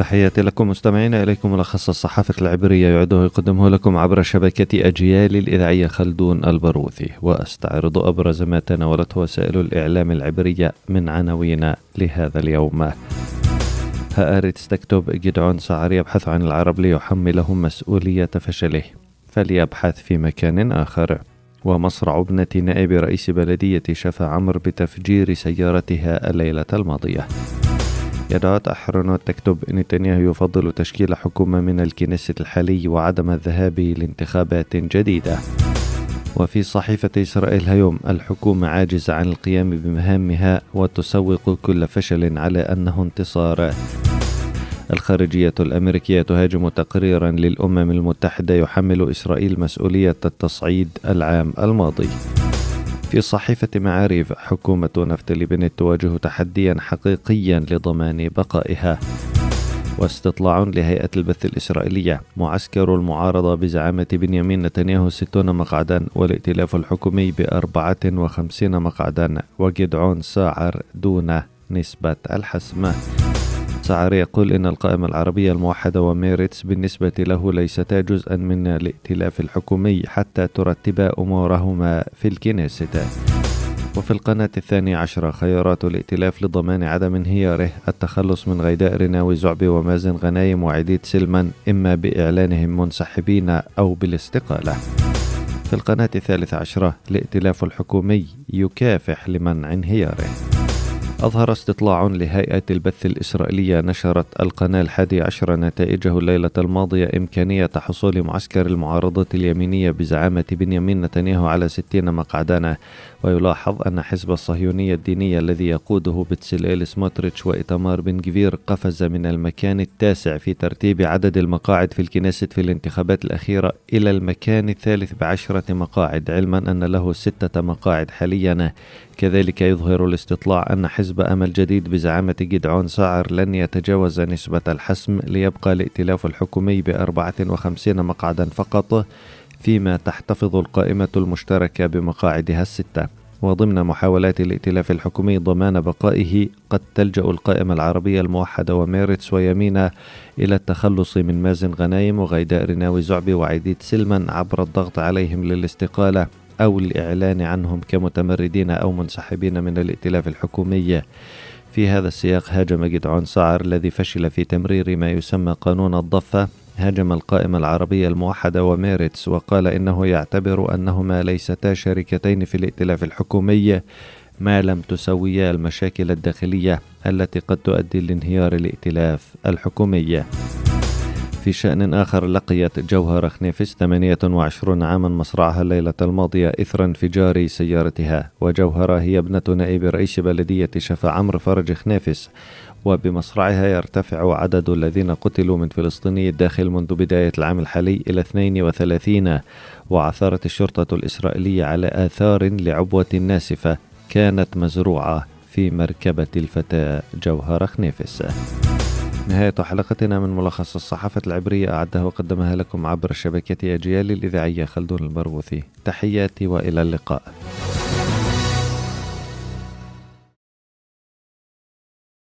تحياتي لكم مستمعينا إليكم ملخص الصحافة العبرية يعده يقدمه لكم عبر شبكة أجيال الإذاعية خلدون البروثي. وأستعرض أبرز ما تناولته وسائل الإعلام العبرية من عناوين لهذا اليوم. هآرتس تكتب جدعون سعر يبحث عن العرب ليحملهم مسؤولية فشله فليبحث في مكان آخر. ومصرع ابنة نائب رئيس بلدية شفا عمر بتفجير سيارتها الليلة الماضية. يدعوت أحرنوت تكتب نتنياهو يفضل تشكيل حكومة من الكنيسة الحالي وعدم الذهاب لانتخابات جديدة. وفي صحيفة إسرائيل هيوم الحكومة عاجزة عن القيام بمهامها وتسوق كل فشل على أنه انتصار. الخارجية الأمريكية تهاجم تقريرا للأمم المتحدة يحمل إسرائيل مسؤولية التصعيد العام الماضي. في صحيفة معاريف حكومة نفتلي بنت تواجه تحديا حقيقيا لضمان بقائها واستطلاع لهيئة البث الإسرائيلية. معسكر المعارضة بزعامة بنيامين نتنياهو ستون مقعدا والائتلاف الحكومي بأربعة وخمسين مقعدا وجدعون ساعر دون نسبة الحسم سعر يقول إن القائمة العربية الموحدة وميريتس بالنسبة له ليستا جزءا من الائتلاف الحكومي حتى ترتبا أمورهما في الكنيسة وفي القناة الثانية عشرة خيارات الائتلاف لضمان عدم انهياره. التخلص من غيداء رناوي زعبي ومازن غنايم وعديد سلمان إما بإعلانهم منسحبين أو بالاستقالة. في القناة الثالثة عشرة الائتلاف الحكومي يكافح لمنع انهياره. أظهر استطلاع لهيئة البث الإسرائيلية نشرت القناة الحادي عشر نتائجه الليلة الماضية إمكانية حصول معسكر المعارضة اليمينية بزعامة بنيامين نتنياهو على 60 مقعدانا ويلاحظ أن حزب الصهيونية الدينية الذي يقوده بتسليل سموتريتش وإتمار بن جفير قفز من المكان التاسع في ترتيب عدد المقاعد في الكنيست في الانتخابات الأخيرة إلى المكان الثالث بعشرة مقاعد علما أن له ستة مقاعد حاليا. كذلك يظهر الاستطلاع أن حزب أمل جديد بزعامة جدعون ساعر لن يتجاوز نسبة الحسم ليبقى الائتلاف الحكومي بأربعة وخمسين مقعدا فقط فيما تحتفظ القائمة المشتركة بمقاعدها الستة. وضمن محاولات الائتلاف الحكومي ضمان بقائه قد تلجأ القائمة العربية الموحدة وميرتس ويمينة إلى التخلص من مازن غنايم وغيداء رناوي زعبي وعيديد سلمان عبر الضغط عليهم للاستقالة. أو الإعلان عنهم كمتمردين أو منسحبين من الائتلاف الحكومي. في هذا السياق هاجم جدعون سعر الذي فشل في تمرير ما يسمى قانون الضفة. هاجم القائمة العربية الموحدة وميريتس وقال إنه يعتبر أنهما ليستا شركتين في الائتلاف الحكومي. ما لم تسويا المشاكل الداخلية التي قد تؤدي لانهيار الائتلاف الحكومي. في شأن آخر لقيت جوهرة خنيفس 28 عاما مصرعها الليلة الماضية إثر انفجار سيارتها وجوهرة هي ابنة نائب رئيس بلدية شفا عمرو فرج خنيفس وبمصرعها يرتفع عدد الذين قتلوا من فلسطيني الداخل منذ بداية العام الحالي إلى 32 وعثرت الشرطة الإسرائيلية على آثار لعبوة ناسفة كانت مزروعة في مركبة الفتاة جوهرة خنيفس نهاية حلقتنا من ملخص الصحافة العبرية أعدها وقدمها لكم عبر شبكة أجيال الإذاعية خلدون البرغوثي. تحياتي وإلى اللقاء.